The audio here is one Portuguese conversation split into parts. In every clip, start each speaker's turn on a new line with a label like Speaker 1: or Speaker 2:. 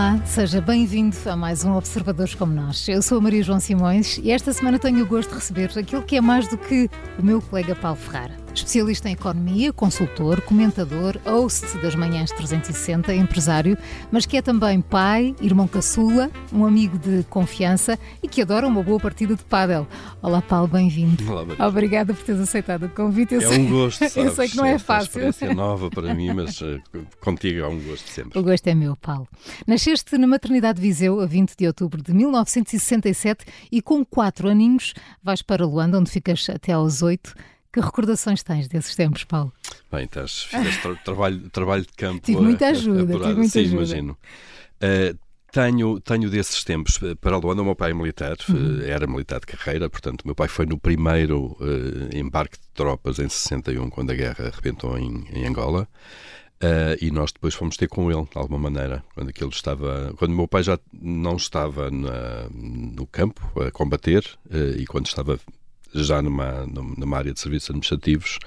Speaker 1: Olá, seja bem-vindo a mais um Observadores como Nós. Eu sou a Maria João Simões e esta semana tenho o gosto de receber aquilo que é mais do que o meu colega Paulo Ferrara. Especialista em economia, consultor, comentador, host das Manhãs 360, empresário, mas que é também pai, irmão caçula, um amigo de confiança e que adora uma boa partida de pádel. Olá, Paulo, bem-vindo.
Speaker 2: Olá, Maria.
Speaker 1: Obrigada por teres aceitado o convite.
Speaker 2: Eu é sei, um gosto, sabes?
Speaker 1: Eu sei que não é,
Speaker 2: é
Speaker 1: fácil.
Speaker 2: É nova para mim, mas uh, contigo é um gosto sempre.
Speaker 1: O gosto é meu, Paulo. Nasceste na maternidade de Viseu a 20 de outubro de 1967 e com quatro aninhos vais para Luanda, onde ficas até aos oito. Que recordações tens desses tempos, Paulo?
Speaker 2: Bem, estás, fizeste tra trabalho, trabalho de campo.
Speaker 1: Tive muita ajuda, tive muita
Speaker 2: Sim,
Speaker 1: ajuda.
Speaker 2: imagino. Uh, tenho, tenho desses tempos para Luanda. O meu pai é militar, uhum. era militar de carreira, portanto, o meu pai foi no primeiro uh, embarque de tropas em 61, quando a guerra arrebentou em, em Angola. Uh, e nós depois fomos ter com ele, de alguma maneira, quando aquilo estava. Quando o meu pai já não estava na, no campo a combater uh, e quando estava já numa, numa área de serviços administrativos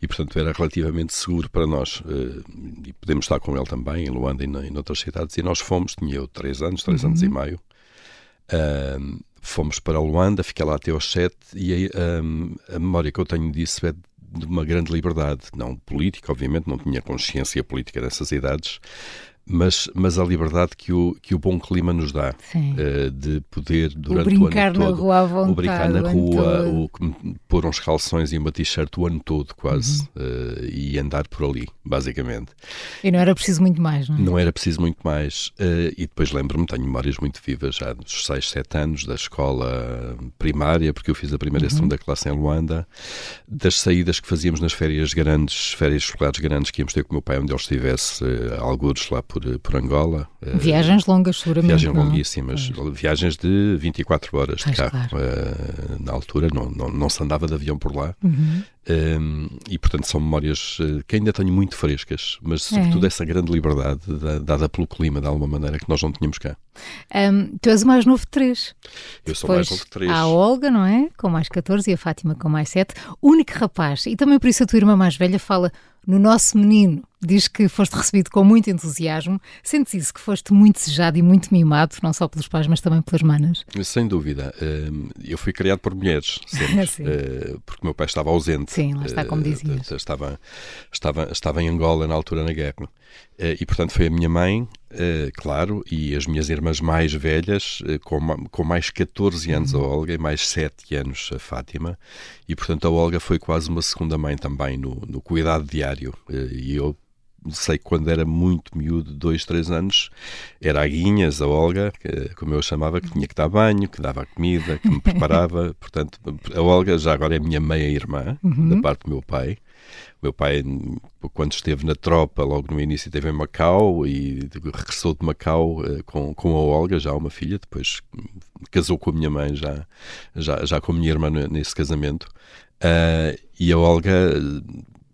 Speaker 2: e, portanto, era relativamente seguro para nós. Eh, e podemos estar com ele também em Luanda e, em noutras cidades. E nós fomos, tinha eu três anos, três uhum. anos e meio. Uh, fomos para Luanda, fiquei lá até aos sete e a, a memória que eu tenho disso é de uma grande liberdade, não política, obviamente, não tinha consciência política nessas idades, mas, mas a liberdade que o, que o bom clima nos dá uh, de poder durante o,
Speaker 1: brincar
Speaker 2: ano todo,
Speaker 1: na rua à vontade,
Speaker 2: o brincar na rua, o, pôr uns calções e uma t-shirt o ano todo quase uhum. uh, e andar por ali, basicamente.
Speaker 1: E não era preciso muito mais, não é?
Speaker 2: Não era preciso muito mais uh, e depois lembro-me, tenho memórias muito vivas já dos 6, 7 anos da escola primária, porque eu fiz a primeira uhum. e a segunda classe em Luanda, das saídas que fazíamos nas férias grandes, férias escolares grandes que íamos ter com o meu pai onde ele estivesse, uh, algures lá por, por Angola.
Speaker 1: Eh, viagens longas, seguramente.
Speaker 2: Viagens
Speaker 1: não?
Speaker 2: longuíssimas. Pois. Viagens de 24 horas de
Speaker 1: pois
Speaker 2: carro.
Speaker 1: Claro.
Speaker 2: Uh, na altura não, não, não, se andava de avião por lá.
Speaker 1: Uhum.
Speaker 2: Um, e portanto são memórias uh, que ainda tenho muito frescas, mas sobretudo é. essa grande liberdade da, dada pelo clima, de alguma maneira, que nós não tínhamos cá.
Speaker 1: Um, tu és o mais novo de três.
Speaker 2: Eu sou
Speaker 1: Depois,
Speaker 2: mais novo de três.
Speaker 1: Há a Olga, não é? Com mais 14 e a Fátima com mais 7. Único rapaz. E também por isso a tua irmã mais velha fala no nosso menino. Diz que foste recebido com muito entusiasmo. Sentes isso, que foste muito desejado e muito mimado, não só pelos pais, mas também pelas manas?
Speaker 2: Sem dúvida. Eu fui criado por mulheres, sempre. Eh, porque meu pai estava ausente.
Speaker 1: Sim, lá está, como dizias.
Speaker 2: Estava, estava, estava em Angola na altura na guerra. Eh, e, portanto, foi a minha mãe, claro, e as minhas irmãs mais velhas, com, com mais 14 anos a
Speaker 1: Uhum.
Speaker 2: Olga e mais 7 anos a Fátima. E, portanto, a Olga foi quase uma segunda mãe também no, no cuidado diário. E eu sei quando era muito miúdo, dois, três anos, era a Guinhas, a Olga, que, como eu a chamava, que tinha que dar banho, que dava a comida, que me preparava. Portanto, a Olga já agora é minha meia-irmã,
Speaker 1: Uhum.
Speaker 2: da parte do meu pai. O meu pai, quando esteve na tropa, logo no início, esteve em Macau e regressou de Macau eh, com, com a Olga, já uma filha, depois casou com a minha mãe, já, já, já com a minha irmã nesse casamento. Uh, e a Olga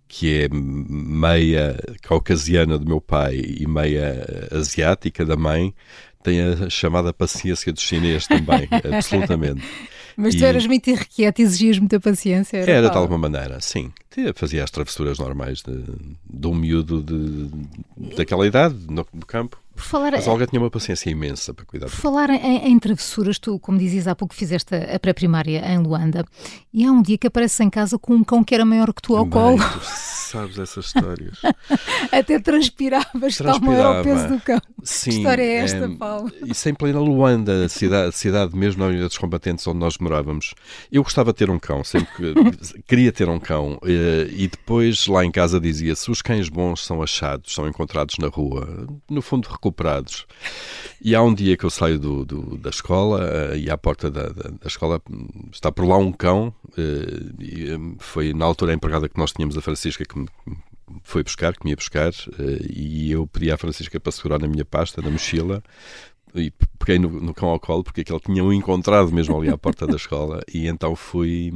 Speaker 2: que é meia caucasiana do meu pai e meia asiática da mãe, tem a chamada paciência do chinês também, absolutamente.
Speaker 1: Mas tu e... eras muito irrequieto, exigias muita paciência?
Speaker 2: Era, era de alguma maneira, sim. Fazia as travessuras normais de, de um miúdo de, daquela idade, no, no campo.
Speaker 1: Por falar,
Speaker 2: Mas a Olga tinha uma paciência imensa para cuidar.
Speaker 1: Por falar em, em, travessuras, tu, como dizias há pouco, fizeste a, pré-primária em Luanda e há um dia que apareces em casa com um cão que era maior que tu ao
Speaker 2: Bem,
Speaker 1: colo.
Speaker 2: Tu sabes essas histórias.
Speaker 1: Até transpiravas, tal maior o peso do cão.
Speaker 2: Sim,
Speaker 1: que história é esta,
Speaker 2: é,
Speaker 1: Paulo?
Speaker 2: Isso em plena Luanda, cidade, cidade mesmo na Avenida dos Combatentes onde nós morávamos. Eu gostava de ter um cão, sempre que, queria ter um cão. E depois lá em casa dizia-se: os cães bons são achados, são encontrados na rua, no fundo recuperados. E há um dia que eu saio do, do, da escola e à porta da, da, da, escola está por lá um cão. E foi na altura a empregada que nós tínhamos, a Francisca, que me foi buscar, que me ia buscar, e eu pedi à Francisca para segurar na minha pasta, na mochila, e peguei no, no cão ao colo porque aquele tinha um encontrado mesmo ali à porta da escola e então fui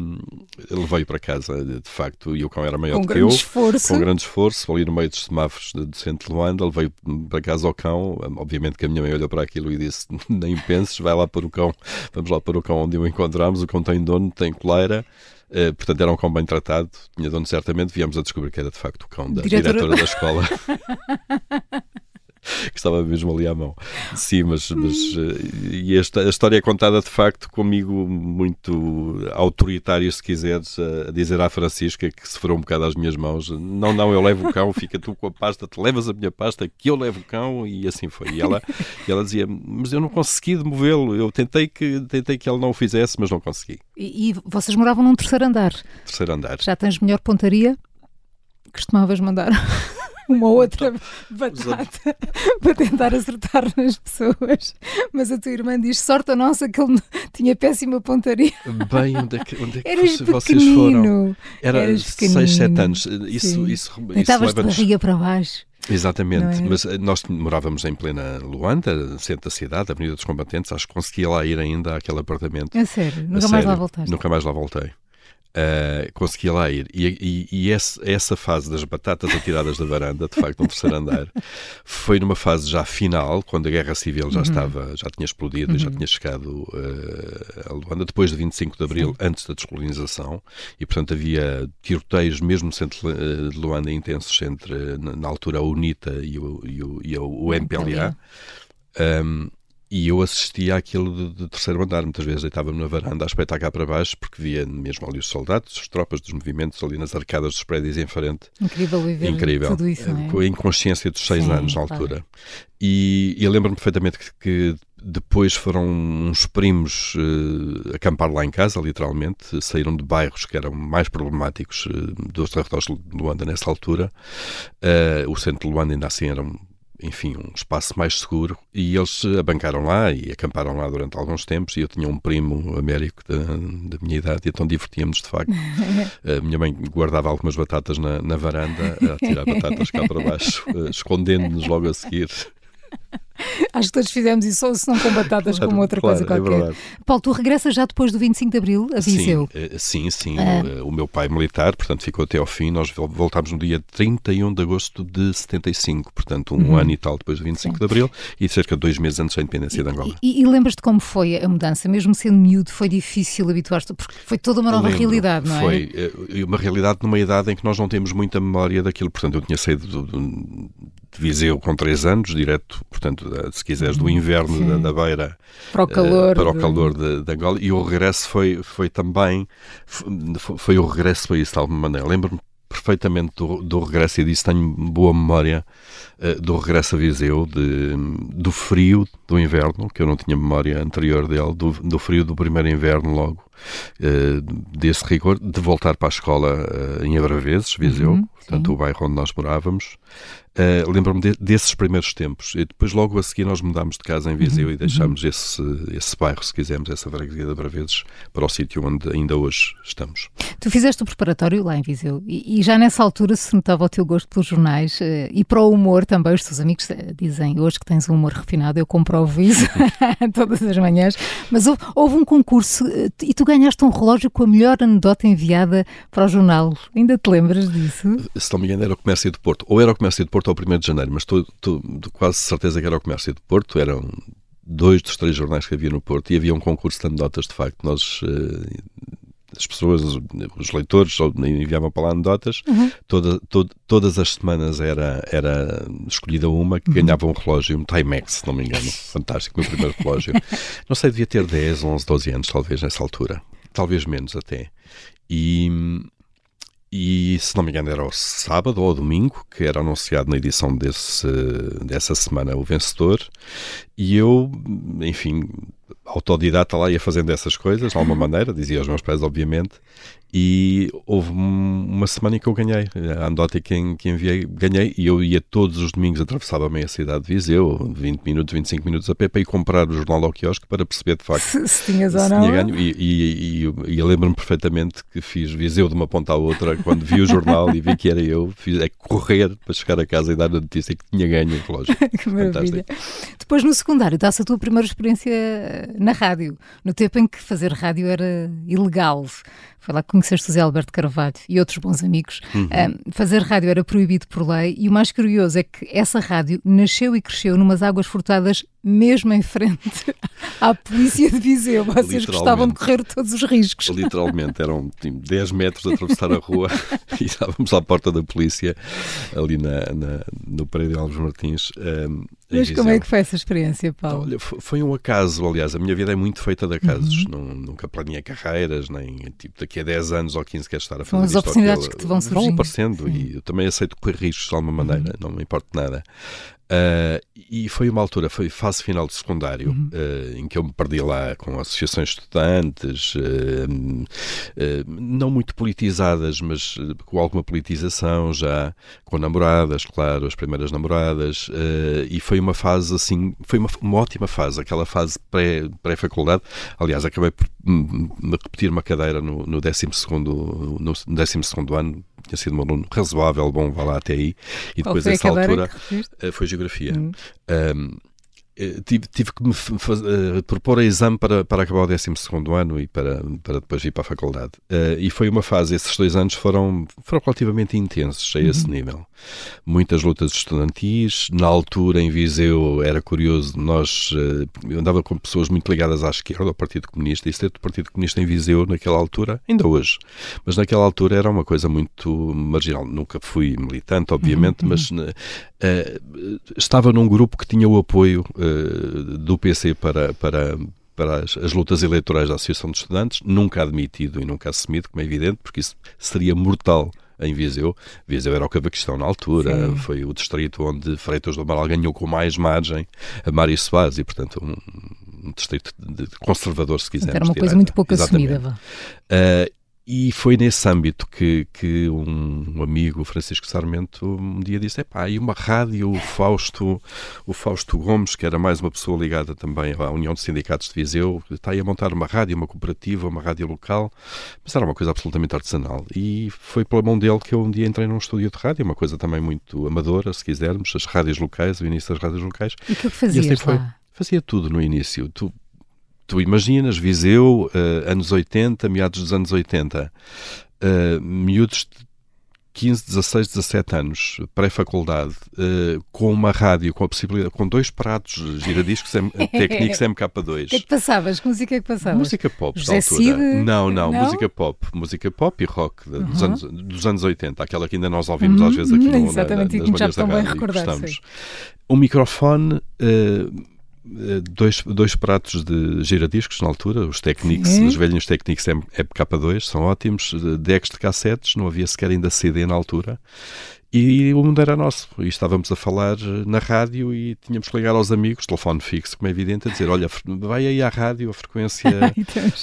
Speaker 2: levei-o para casa de facto e o cão era maior
Speaker 1: com
Speaker 2: do que eu
Speaker 1: esforço.
Speaker 2: com grande esforço ali no meio dos semáforos do centro de Luanda levei para casa ao cão obviamente que a minha mãe olhou para aquilo e disse nem penses, vai lá para o cão vamos lá para o cão onde o encontramos o cão tem dono, tem coleira Uh, portanto, era um cão bem tratado, tinha dono certamente. Viemos a descobrir que era de facto o cão da
Speaker 1: diretora,
Speaker 2: diretora da escola. que estava mesmo ali à mão. Sim, mas, mas eh, e esta, a história é contada de facto comigo muito autoritário, se quiseres, a dizer à Francisca que se for um bocado às minhas mãos, não, não, eu levo o cão, fica tu com a pasta, tu levas a minha pasta, que eu levo o cão, e assim foi. E ela, e ela dizia, mas eu não consegui movê-lo, eu tentei que, tentei que ele não o fizesse, mas não consegui.
Speaker 1: E, e vocês moravam num terceiro andar?
Speaker 2: Terceiro andar.
Speaker 1: Já tens melhor pontaria? Costumavas mandar? uma outra batata para tentar acertar nas pessoas. Mas a tua irmã diz: sorte a nossa que ele tinha péssima pontaria.
Speaker 2: Bem, onde é que, onde é que
Speaker 1: Eras
Speaker 2: vocês foram?
Speaker 1: Era
Speaker 2: 6, 7 anos. Isso, isso,
Speaker 1: Estavas de barriga para baixo.
Speaker 2: Exatamente, é? mas eh, nós morávamos em plena Luanda, centro da cidade, Avenida dos Combatentes, acho que conseguia lá ir ainda àquele apartamento.
Speaker 1: É sério? Nunca a mais sério, lá voltaste?
Speaker 2: Nunca mais lá voltei uh, conseguia lá ir. E, e, e esse, essa fase das batatas atiradas da varanda, de facto, no terceiro andar, foi numa fase já final, quando a guerra civil já uhum. estava, já tinha explodido uhum. e já tinha chegado uh, a Luanda, depois de 25 de Abril, Sim. antes da descolonização, e portanto havia tiroteios, mesmo no centro de Luanda, intensos entre, na, altura, a UNITA e o, e o, e. Um, e eu assistia àquilo de, de, terceiro andar, muitas vezes deitava-me na varanda a espreitar cá para baixo, porque via mesmo ali os soldados, as tropas dos movimentos ali nas arcadas dos prédios em frente.
Speaker 1: Incrível viver Incrível. tudo isso, não é?
Speaker 2: Com a inconsciência dos seis Sim, anos na altura. Claro. E, e eu lembro-me perfeitamente que, que, depois foram uns primos uh, acampar lá em casa, literalmente, saíram de bairros que eram mais problemáticos uh, dos territórios de Luanda nessa altura. Uh, o centro de Luanda ainda assim era enfim, um espaço mais seguro e eles abancaram lá e acamparam lá durante alguns tempos e eu tinha um primo américo da, da minha idade e então divertíamos de facto. a minha mãe guardava algumas batatas na, na varanda a tirar batatas cá para baixo, eh, escondendo-nos logo a seguir.
Speaker 1: Acho que todos fizemos isso, se não com batatas, claro, como outra
Speaker 2: claro,
Speaker 1: coisa é qualquer. É Paulo, tu regressas já depois do 25 de Abril a Viseu?
Speaker 2: Sim, eh, sim. sim. Ah. O, o, meu pai militar, portanto, ficou até ao fim. Nós voltámos no dia 31 de agosto de 75, portanto, um uhum. ano e tal depois do 25 sim. de Abril e cerca de dois meses antes da independência
Speaker 1: e,
Speaker 2: de Angola.
Speaker 1: E, e lembras-te como foi a mudança? Mesmo sendo miúdo, foi difícil habituar-te, porque foi toda uma nova
Speaker 2: lembro,
Speaker 1: realidade, não é?
Speaker 2: Foi eh, uma realidade numa idade em que nós não temos muita memória daquilo. Portanto, eu tinha saído do, do, de Viseu com 3 anos, direto, portanto, se quiseres, do inverno da, da, beira
Speaker 1: para o calor,
Speaker 2: uh, para o calor de, de, Angola. E o regresso foi, foi também, foi, foi o regresso para isso de alguma maneira. Lembro-me perfeitamente do, do regresso e disso tenho boa memória uh, do regresso a Viseu, de, do frio do inverno, que eu não tinha memória anterior dele, do, do frio do primeiro inverno logo, uh, desse rigor, de voltar para a escola uh, em Abraveses, Viseu, uhum, portanto sim. o bairro onde nós morávamos, Uh, Lembro-me de, desses primeiros tempos. E depois, logo a seguir, nós mudámos de casa em Viseu uhum, e deixámos uhum. esse, esse bairro, se quisermos, essa freguesia de Braveses, para o sítio onde ainda hoje estamos.
Speaker 1: Tu fizeste o preparatório lá em Viseu e, e já nessa altura se notava o teu gosto pelos jornais uh, e para o humor também. Os teus amigos eh, dizem hoje que tens um humor refinado, eu comprovo isso todas as manhãs. Mas houve, houve um concurso e tu ganhaste um relógio com a melhor anedota enviada para o jornal. Ainda te lembras disso?
Speaker 2: Se não me engano, era o Comércio de Porto. Ou era o Comércio de Porto Porto ao 1 de janeiro, mas estou, estou quase certeza que era o comércio de Porto, eram dois dos três jornais que havia no Porto e havia um concurso de anedotas, de facto. Nós, uh, as pessoas, os, leitores, enviavam para lá anedotas. Uhum. Toda, todo, todas as semanas era, era escolhida uma que uhum. ganhava um relógio, um Timex, se não me engano. Fantástico, meu primeiro relógio. não sei, devia ter 10, 11, 12 anos, talvez, nessa altura. Talvez menos até. E, e se não me engano era o sábado ou o domingo que era anunciado na edição desse, dessa semana o vencedor. E eu, enfim, autodidata lá ia fazendo essas coisas de alguma maneira, dizia aos meus pais obviamente e houve uma semana em que eu ganhei. A anedota que, enviei, ganhei e eu ia todos os domingos, atravessava a meia cidade de Viseu, 20 minutos, 25 minutos a pé, para ir comprar o jornal ao quiosque para perceber de facto
Speaker 1: se, se tinhas ou não. Tinha
Speaker 2: ganho. E, e, e, e eu lembro-me perfeitamente que fiz Viseu de uma ponta à outra quando vi o jornal e vi que era eu, fiz é correr para chegar a casa e dar a notícia que tinha ganho o relógio.
Speaker 1: que maravilha. Depois no secundário, dá-se a tua primeira experiência na rádio, no tempo em que fazer rádio era ilegal. Foi lá que conheceste o Zé Alberto Carvalho e outros bons amigos. Uhum. Um, fazer rádio era proibido por lei e o mais curioso é que essa rádio nasceu e cresceu numas águas furtadas mesmo em frente à polícia de Viseu. Vocês gostavam de correr todos os riscos.
Speaker 2: Literalmente, eram tipo, 10 metros de atravessar a rua e estávamos à porta da polícia ali na, na no Prédio Alves Martins. Um,
Speaker 1: Mas como é que foi essa experiência, Paulo?
Speaker 2: Olha, foi um acaso, aliás, a minha vida é muito feita de acasos. Uhum. nunca planeei carreiras, nem tipo daqui a 10 anos ou 15 quero estar a fazer São
Speaker 1: as oportunidades que te vão surgindo.
Speaker 2: Vão aparecendo Sim. e eu também aceito correr riscos de alguma maneira, uhum. não me importa nada. Uh, e foi uma altura, foi fase final de secundário, uhum. uh, em que eu me perdi lá com associações de estudantes, uh, não muito politizadas, mas com alguma politização já, com namoradas, claro, as primeiras namoradas, e foi uma fase assim, foi uma, uma ótima fase, aquela fase pré-faculdade. Pré Aliás, acabei por me repetir uma cadeira no, no 12 no, no 12 ano, tinha sido um aluno razoável, bom, vá lá até aí. E depois, essa altura, uh, foi geografia. Hum. Um, eh, tive, tive que me uh, propor a exame para, para acabar o 12 ano e para, para depois ir para a faculdade. Uh, e foi uma fase, esses dois anos foram, foram relativamente intensos a esse uhum. nível. Muitas lutas estudantis. Na altura, em Viseu, era curioso, nós, uh, eu andava com pessoas muito ligadas à esquerda, ao Partido Comunista, e ser do Partido Comunista em Viseu naquela altura, ainda hoje, mas naquela altura era uma coisa muito marginal. Nunca fui militante, obviamente, uhum. mas estava num grupo que tinha o apoio eh, do PC para, para, para as, as, lutas eleitorais da Associação de Estudantes, nunca admitido e nunca assumido, como é evidente, porque isso seria mortal em Viseu. Viseu era o Cavaquistão na altura, Sim. foi o distrito onde Freitas do Amaral ganhou com mais margem a Mário Soares e, portanto, um, um distrito conservador, se quisermos.
Speaker 1: Era uma coisa muito pouco Exatamente. assumida.
Speaker 2: Uh, e foi nesse âmbito que, que um amigo, Francisco Sarmento, um dia disse: Epá, e uma rádio, o Fausto, o Fausto Gomes, que era mais uma pessoa ligada também à União de Sindicatos de Viseu, está aí a montar uma rádio, uma cooperativa, uma rádio local, mas era uma coisa absolutamente artesanal. E foi pela mão dele que eu um dia entrei num estúdio de rádio, uma coisa também muito amadora, se quisermos, as rádios locais, o início das rádios locais.
Speaker 1: E o que é fazias e assim foi?
Speaker 2: Fazia tudo no início. Tu tu imaginas, Viseu, uh, anos 80, meados dos anos 80, uh, miúdos de 15, 16, 17 anos, pré-faculdade, uh, com uma rádio, com a possibilidade, com dois pratos giradiscos técnicos MK2.
Speaker 1: O que é que passavas? Que música é que passavas?
Speaker 2: Música pop da altura. Não, não, não, música pop. Música pop e rock de, dos, anos, dos anos 80, aquela que ainda nós ouvimos uhum, às vezes aqui no,
Speaker 1: Exatamente,
Speaker 2: na, nas
Speaker 1: e que já estão bem recordados.
Speaker 2: Um microfone. Uh, dois, dois pratos de giradiscos na altura, os Technics, Sim. os velhos Technics MK2, são ótimos, decks de cassetes, não havia sequer ainda CD na altura. E o mundo era nosso. E estávamos a falar na rádio e tínhamos que ligar aos amigos, telefone fixo, como é evidente, a dizer: Olha, vai aí à rádio, a frequência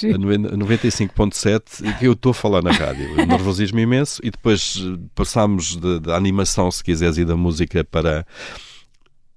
Speaker 2: 95.7, que eu estou a falar na rádio. nervosismo imenso. E depois passámos da animação, se quiseres, e da música para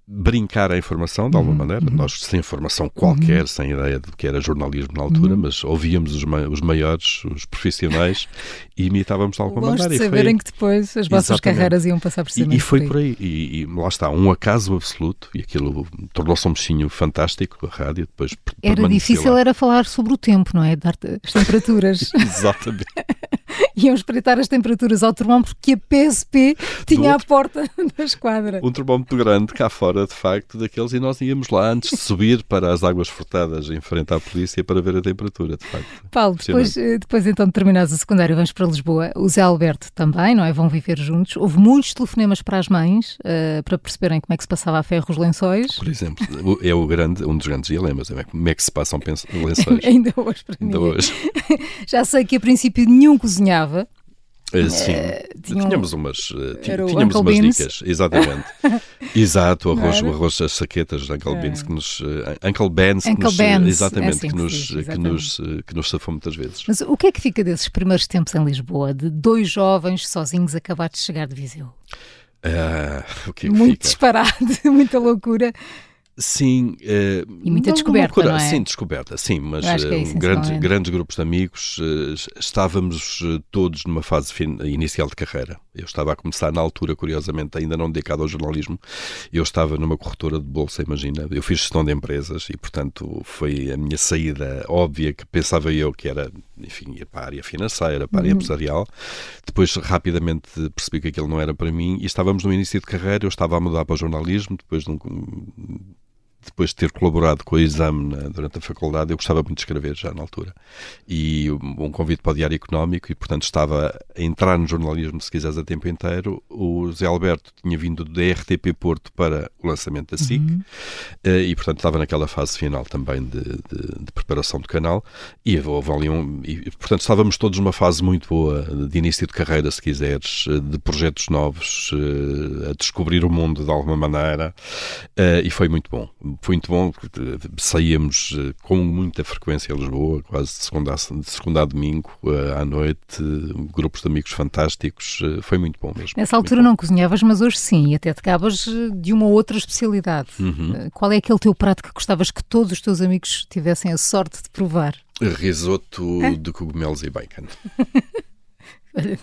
Speaker 2: brincar a informação de alguma uhum, maneira. Uhum. Nós, sem informação qualquer, uhum. sem ideia do que era jornalismo na altura, uhum. mas ouvíamos os, ma os maiores, os profissionais, e imitávamos de alguma
Speaker 1: Gosto
Speaker 2: maneira.
Speaker 1: de saberem foi... que depois as vossas carreiras iam passar precisamente
Speaker 2: e, e foi por aí. E, e, lá está, um acaso absoluto, e aquilo tornou-se um bichinho fantástico, a rádio, depois
Speaker 1: Era difícil,
Speaker 2: lá.
Speaker 1: era falar sobre o tempo, não é? Dar as temperaturas.
Speaker 2: Exatamente.
Speaker 1: Iam espreitar as temperaturas ao termómetro que a PSP tinha à porta da esquadra.
Speaker 2: Um termómetro grande cá fora, de facto, daqueles, e nós íamos lá antes de subir para as águas furtadas em frente à polícia para ver a temperatura, de facto.
Speaker 1: Paulo, depois, eh, depois então de terminares o secundário, vamos para Lisboa. O Zé Alberto também, não é? Vão viver juntos. Houve muitos telefonemas para as mães uh, para perceberem como é que se passava a ferro os lençóis.
Speaker 2: Por exemplo, é o grande, um dos grandes dilemas, é como é que se passam lençóis.
Speaker 1: Ainda hoje para Ainda mim. hoje. Já sei que a princípio nenhum cozinhava.
Speaker 2: Uh, sim, uh, tínhamos umas, uh, tínhamos umas dicas, exatamente. Exato, o arroz, o arroz das saquetas de Uncle Beans, que nos, Uncle Ben's,
Speaker 1: Uncle
Speaker 2: nos,
Speaker 1: Ben's.
Speaker 2: exatamente,
Speaker 1: é assim
Speaker 2: que, nos, que, que, nos, que nos safou muitas vezes.
Speaker 1: Mas o que é que fica desses primeiros tempos em Lisboa, de dois jovens sozinhos acabados de chegar de Viseu?
Speaker 2: o que é que
Speaker 1: Muito
Speaker 2: fica?
Speaker 1: disparado, muita loucura.
Speaker 2: Sim. Uh,
Speaker 1: e muita não, descoberta, não, não, é?
Speaker 2: Sim, descoberta, sim, mas é grandes, grandes grupos de amigos, uh, estávamos todos numa fase inicial de carreira. Eu estava a começar na altura, curiosamente, ainda não dedicado ao jornalismo, eu estava numa corretora de bolsa, imagina, eu fiz gestão de empresas e, portanto, foi a minha saída óbvia que pensava eu que era enfim, ia para a área financeira, para a área uhum. empresarial. Depois, rapidamente, percebi que aquilo não era para mim e estávamos no início de carreira. Eu estava a mudar para o jornalismo, depois de um, depois de ter colaborado com o exame né, durante a faculdade, eu gostava muito de escrever já na altura. E um convite para o Diário Económico, e portanto estava a entrar no jornalismo, se quiseres, a tempo inteiro. O Zé Alberto tinha vindo da RTP Porto para o lançamento da SIC, uhum. Eh, e portanto estava naquela fase final também de, de, de preparação do canal. E houve ali um. E, portanto estávamos todos numa fase muito boa de início de carreira, se quiseres, eh, de projetos novos, eh, a descobrir o mundo de alguma maneira, e foi muito bom foi muito bom, saíamos eh, com muita frequência a Lisboa, quase de segunda a, de segunda a domingo, eh, à noite, grupos de amigos fantásticos, eh, foi muito bom mesmo.
Speaker 1: Nessa altura não cozinhavas, mas hoje sim, e até te gabas de uma outra especialidade. Uhum. Qual é aquele teu prato que gostavas que todos os teus amigos tivessem a sorte de provar?
Speaker 2: Risoto é? de cogumelos e bacon.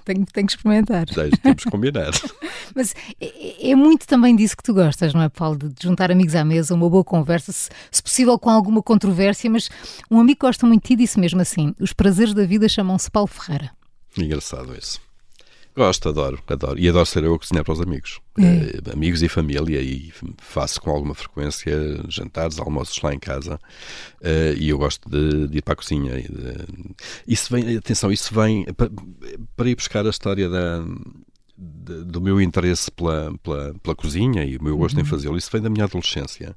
Speaker 1: tenho, tenho que experimentar.
Speaker 2: temos que combinar.
Speaker 1: Mas é, é, muito também disso que tu gostas, não é, Paulo? De juntar amigos à mesa, uma boa conversa, se, se possível com alguma controvérsia, mas um amigo gosta muito de ti disse mesmo assim: os prazeres da vida chamam-se Paulo Ferreira.
Speaker 2: Engraçado isso. Gosto, adoro, adoro. E adoro ser eu a cozinhar para os amigos. É. Uh, amigos e família. E faço com alguma frequência jantares, almoços lá em casa. Uh, e eu gosto de, de, ir para a cozinha. De... Isso vem, atenção, isso vem para, para ir buscar a história da, do meu interesse pela, pela, pela, cozinha e o meu gosto uhum. em fazê-lo. Isso vem da minha adolescência.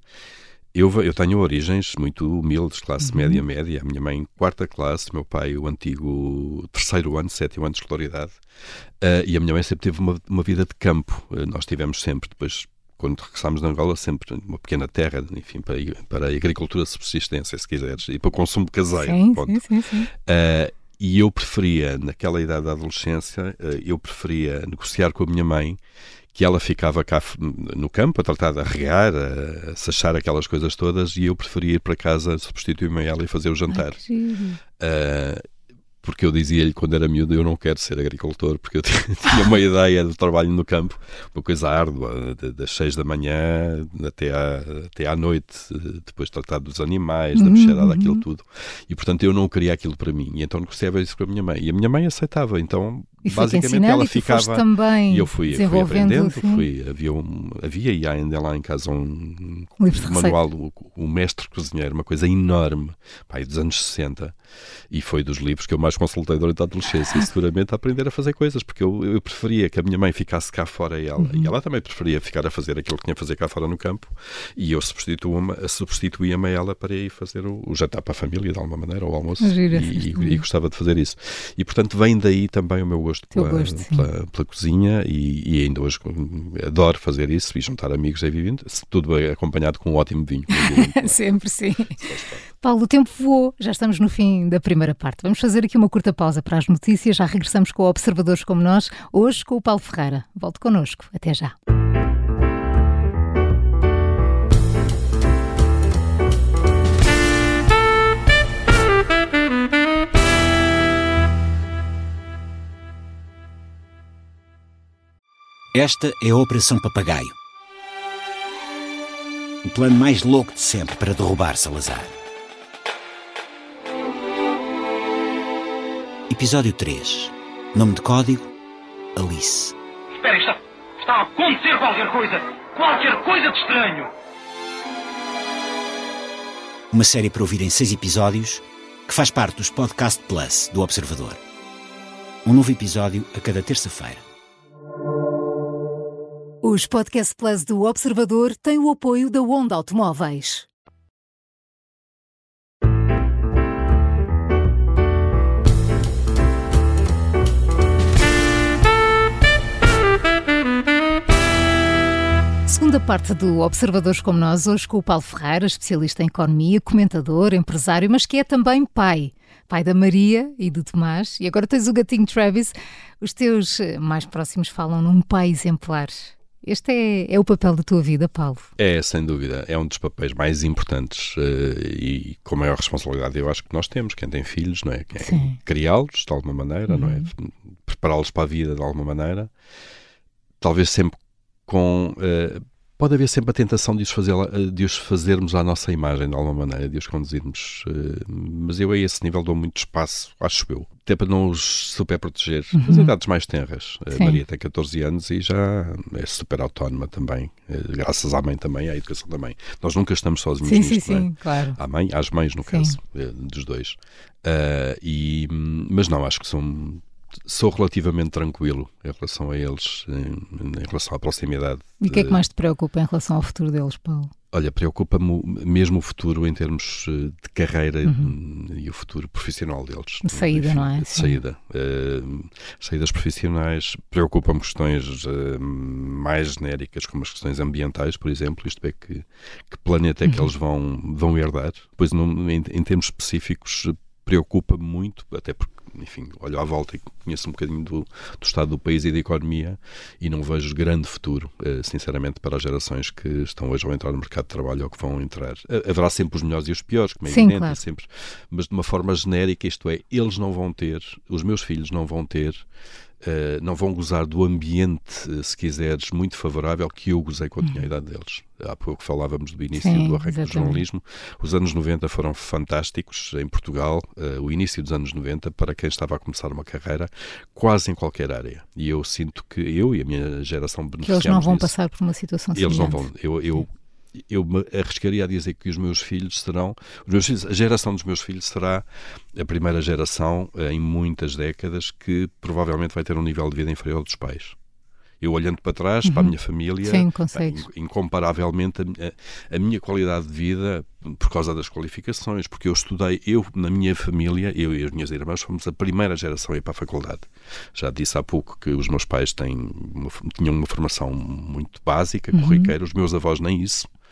Speaker 2: Eu, eu tenho origens muito humildes, classe uhum. média, média. A minha mãe, quarta classe, meu pai, o antigo terceiro ano, sétimo ano de escolaridade. Uh, e a minha mãe sempre teve uma, uma vida de campo. Uh, nós tivemos sempre, depois, quando regressámos na Angola, sempre uma pequena terra, enfim, para, para a agricultura de subsistência, se quiseres, e para o consumo caseiro.
Speaker 1: Sim, sim, sim, sim.
Speaker 2: Uh, e eu preferia, naquela idade da adolescência, eu preferia negociar com a minha mãe que ela ficava cá no campo a tratar de regar, a, a sachar aquelas coisas todas, e eu preferia ir para casa substituir-me a ela e fazer o jantar. Ai, uh, porque eu dizia-lhe quando era miúdo eu não quero ser agricultor, porque eu tinha uma ideia do trabalho no campo, uma coisa árdua, das seis da manhã até à, até à noite, depois tratar dos animais, da mexerada, uhum. aquilo tudo. E portanto eu não queria aquilo para mim, e então negociava isso com a minha mãe. E a minha mãe aceitava, então
Speaker 1: e
Speaker 2: basicamente ela ficava
Speaker 1: também
Speaker 2: e eu fui, fui aprendendo fui, havia, um, havia e ainda lá em casa um, um manual o, o, mestre cozinheiro uma coisa enorme pai, dos anos 60 e foi dos livros que eu mais consultei durante a adolescência e seguramente a aprender a fazer coisas porque eu, eu preferia que a minha mãe ficasse cá fora e ela, uhum. e ela também preferia ficar a fazer aquilo que tinha a fazer cá fora no campo e eu substituía-me substituía a ela para ir fazer o, o, jantar para a família de alguma maneira, o almoço e, e, e, gostava de fazer isso. E portanto vem daí também o meu gosto gosto, pela, gosto pela, pela, cozinha e, e, ainda hoje adoro fazer isso e juntar amigos aí vivendo, tudo acompanhado com um ótimo vinho.
Speaker 1: Sempre, sim. Paulo, o tempo voou, já estamos no fim da primeira parte. Vamos fazer aqui uma curta pausa para as notícias, já regressamos com observadores como nós, hoje com o Paulo Ferreira. Volte connosco, até já.
Speaker 3: Esta é a Operação Papagaio. O plano mais louco de sempre para derrubar Salazar. Episódio 3. Nome de código: Alice.
Speaker 4: Espera, está, está a acontecer qualquer coisa! Qualquer coisa de estranho!
Speaker 3: Uma série para ouvir em seis episódios que faz parte dos Podcast Plus do Observador. Um novo episódio a cada terça-feira.
Speaker 1: Os Podcast Plus do Observador têm o apoio da Onda Automóveis. Segunda parte do Observadores como nós, hoje com o Paulo Ferreira, especialista em economia, comentador, empresário, mas que é também pai. Pai da Maria e do Tomás. E agora tens o gatinho Travis. Os teus mais próximos falam num pai exemplar. Este é, é, o papel da tua vida, Paulo?
Speaker 2: É, sem dúvida. É um dos papéis mais importantes uh, e com maior responsabilidade eu acho que nós temos, quem tem filhos, não é? é Criá-los de alguma maneira, uhum. não é? Uhum. Prepará-los para a vida de alguma maneira. Talvez sempre com uh, pode haver sempre a tentação de os, fazer, de os fazermos à nossa imagem, de alguma maneira, de os conduzirmos. Eh, mas eu a esse nível dou muito espaço, acho eu. Até para não os super proteger. Uhum. As idades mais tenras. A Maria tem 14 anos e já é super autónoma também. Eh, graças à mãe também, à educação da mãe. Nós nunca estamos sozinhos
Speaker 1: sim,
Speaker 2: nisto,
Speaker 1: sim,
Speaker 2: é?
Speaker 1: sim, claro.
Speaker 2: À mãe, às mães, no sim. caso, dos dois. Uh, e, mas não, acho que são sou relativamente tranquilo em relação a eles, em, em relação à proximidade.
Speaker 1: E o que é que mais te preocupa em relação ao futuro deles, Paulo?
Speaker 2: Olha, preocupa-me mesmo o futuro em termos eh, de carreira uhum. e o futuro profissional deles.
Speaker 1: De saída,
Speaker 2: Enfim,
Speaker 1: não é?
Speaker 2: Saída. Uh, saídas profissionais. Preocupam-me questões uh, mais genéricas, como as questões ambientais, por exemplo. Isto é, que, que planeta é que uhum. eles vão, vão herdar. Depois, em, em termos específicos, preocupa-me muito, até porque enfim, olho à volta e conheço um bocadinho do, do, estado do país e da economia e não vejo grande futuro, eh, sinceramente, para as gerações que estão hoje a entrar no mercado de trabalho ou que vão entrar. Haverá sempre os melhores e os piores, como é
Speaker 1: Sim,
Speaker 2: evidente,
Speaker 1: claro.
Speaker 2: sempre, mas de uma forma genérica, isto é, eles não vão ter, os meus filhos não vão ter Uh, não vão gozar do ambiente, se quiseres, muito favorável que eu gozei quando tinha a idade deles. Há pouco falávamos do início
Speaker 1: Sim,
Speaker 2: do arranque
Speaker 1: exatamente.
Speaker 2: do jornalismo. Os anos 90 foram fantásticos em Portugal, uh, o início dos anos 90, para quem estava a começar uma carreira, quase em qualquer área. E eu sinto que eu e a minha geração beneficiamos
Speaker 1: Que eles não vão
Speaker 2: disso.
Speaker 1: passar por uma situação
Speaker 2: Eles não
Speaker 1: semelhante.
Speaker 2: vão. Eu, eu eu me arriscaria a dizer que os meus filhos serão, os meus filhos, a geração dos meus filhos será a primeira geração eh, em muitas décadas que provavelmente vai ter um nível de vida inferior dos pais. Eu olhando para trás, para a minha família,
Speaker 1: Sim,
Speaker 2: incomparavelmente a, a- minha qualidade de vida, por causa das qualificações, porque eu estudei, eu na minha família, eu e as minhas irmãs fomos a primeira geração a ir para a faculdade. Já disse há pouco que os meus pais têm uma- tinham uma formação muito básica, corriqueira, os meus avós nem isso.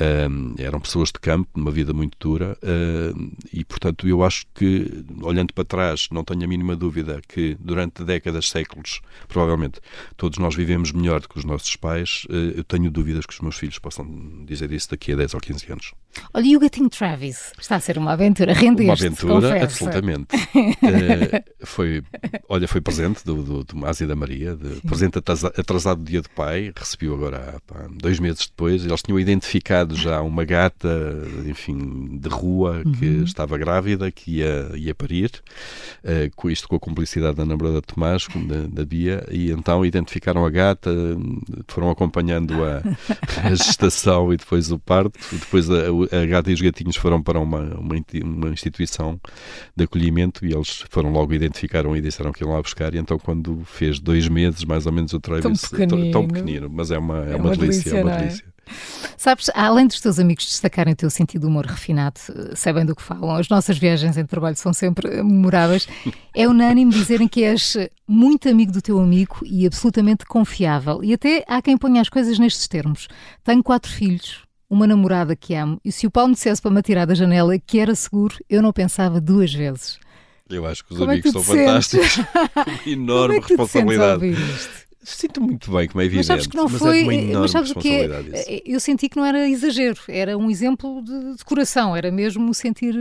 Speaker 2: Um, eram pessoas de campo, numa vida muito dura, um, e portanto eu acho que, olhando para trás, não tenho a mínima dúvida que durante décadas, séculos, provavelmente todos nós vivemos melhor do que os nossos pais. Uh, eu tenho dúvidas que os meus filhos possam dizer isso daqui a 10 ou 15 anos.
Speaker 1: Olha, e o gatinho Travis? Está a ser uma aventura. Rendeste,
Speaker 2: Uma aventura,
Speaker 1: confessa.
Speaker 2: absolutamente. Uh, foi, olha, foi presente do, do, do Masi e da Maria, de, presente atrasa- atrasado do dia do pai, recebi-o agora pá, dois meses depois. Eles tinham identificado já uma gata, enfim, de rua que estava grávida, que ia, ia parir, uh, com isto com a cumplicidade da namorada de Tomás, da, da Bia, e então identificaram a gata, foram acompanhando a, a gestação e depois o parto, depois a, a gata e os gatinhos foram para uma, uma, uma instituição de acolhimento e eles foram logo identificaram e disseram que iam lá buscar e então quando fez dois meses mais ou menos o Travis
Speaker 1: pequenino.
Speaker 2: tão pequenino mas é uma, é
Speaker 1: É
Speaker 2: uma,
Speaker 1: uma
Speaker 2: delícia, é
Speaker 1: delícia,
Speaker 2: uma delícia
Speaker 1: Sabes, além dos teus amigos destacarem o teu sentido de humor refinado, eh, sabem do que falam, as nossas viagens em trabalho são sempre memoráveis, é unânime dizerem que és muito amigo do teu amigo e absolutamente confiável. E até há quem ponha as coisas nestes termos. Tenho quatro filhos, uma namorada que amo, e se o Paulo me dissesse para me atirar da janela que era seguro, eu não pensava duas vezes.
Speaker 2: eu acho que os
Speaker 1: Como é que
Speaker 2: amigos são fantásticos enorme
Speaker 1: Como é que
Speaker 2: responsabilidade sinto muito bem como é evidente
Speaker 1: Mas sabes que não
Speaker 2: é de
Speaker 1: foi.
Speaker 2: uma enorme
Speaker 1: mas sabes o que é?
Speaker 2: isso.
Speaker 1: Eu senti que não era exagero, era um exemplo de, de coração, era mesmo sentir.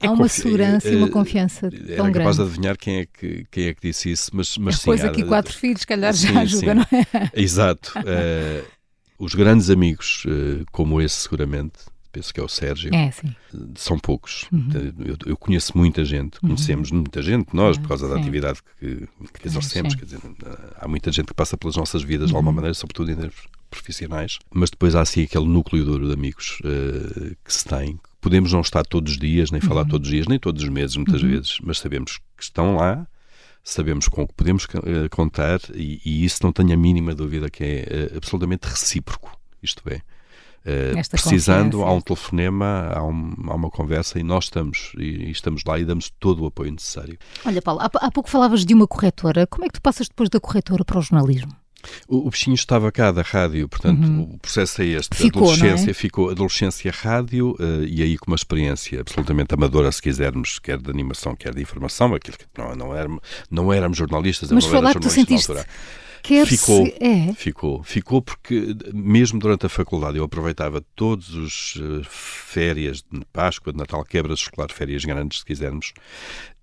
Speaker 2: É
Speaker 1: Há uma
Speaker 2: confi-
Speaker 1: segurança e
Speaker 2: eh,
Speaker 1: uma confiança
Speaker 2: era
Speaker 1: tão
Speaker 2: capaz de
Speaker 1: grande.
Speaker 2: adivinhar quem é que, quem é que disse isso, mas, mas sim.
Speaker 1: Depois
Speaker 2: há-
Speaker 1: aqui quatro filhos, se calhar
Speaker 2: Sim,
Speaker 1: já ajuda, não é?
Speaker 2: Exato. Eh, os grandes amigos, eh, como esse seguramente, penso que é o Sérgio,
Speaker 1: É, sim.
Speaker 2: são poucos.
Speaker 1: Uhum.
Speaker 2: Eu, eu conheço muita gente, conhecemos muita gente, nós, por causa da
Speaker 1: sim.
Speaker 2: atividade que, que exercemos.
Speaker 1: sim.
Speaker 2: Quer dizer, há muita gente que passa pelas nossas vidas de alguma
Speaker 1: Uhum.
Speaker 2: maneira, sobretudo em termos profissionais, mas depois há assim aquele núcleo duro de amigos eh, que se tem. Podemos não estar todos os dias, nem
Speaker 1: Uhum.
Speaker 2: falar todos os dias, nem todos os meses, muitas vezes, mas sabemos que estão lá. Sabemos com o que podemos eh, contar e, e isso não tenho a mínima dúvida que é eh, absolutamente recíproco. Isto é, Uh,
Speaker 1: Esta
Speaker 2: precisando, há um telefonema, há, um- há uma conversa e nós estamos, e, e estamos lá e damos todo o apoio necessário.
Speaker 1: Olha, Paulo, há, há pouco falavas de uma corretora. Como é que tu passas depois da corretora para o jornalismo?
Speaker 2: O, o bichinho estava cá da rádio, portanto, o processo é este.
Speaker 1: Uhum. Ficou,
Speaker 2: adolescência
Speaker 1: não é?
Speaker 2: ficou adolescência rádio uh, e aí com uma experiência absolutamente amadora, se quisermos, quer de animação, quer de informação, aquilo que não, não, éramos, não éramos jornalistas, eu
Speaker 1: Mas
Speaker 2: não era jornalista na altura.
Speaker 1: Quer
Speaker 2: Ficou.
Speaker 1: se... É.
Speaker 2: Ficou, ficou porque mesmo durante a faculdade eu aproveitava todos os eh, férias de Páscoa, de Natal, quebras escolar, férias grandes, se quisermos,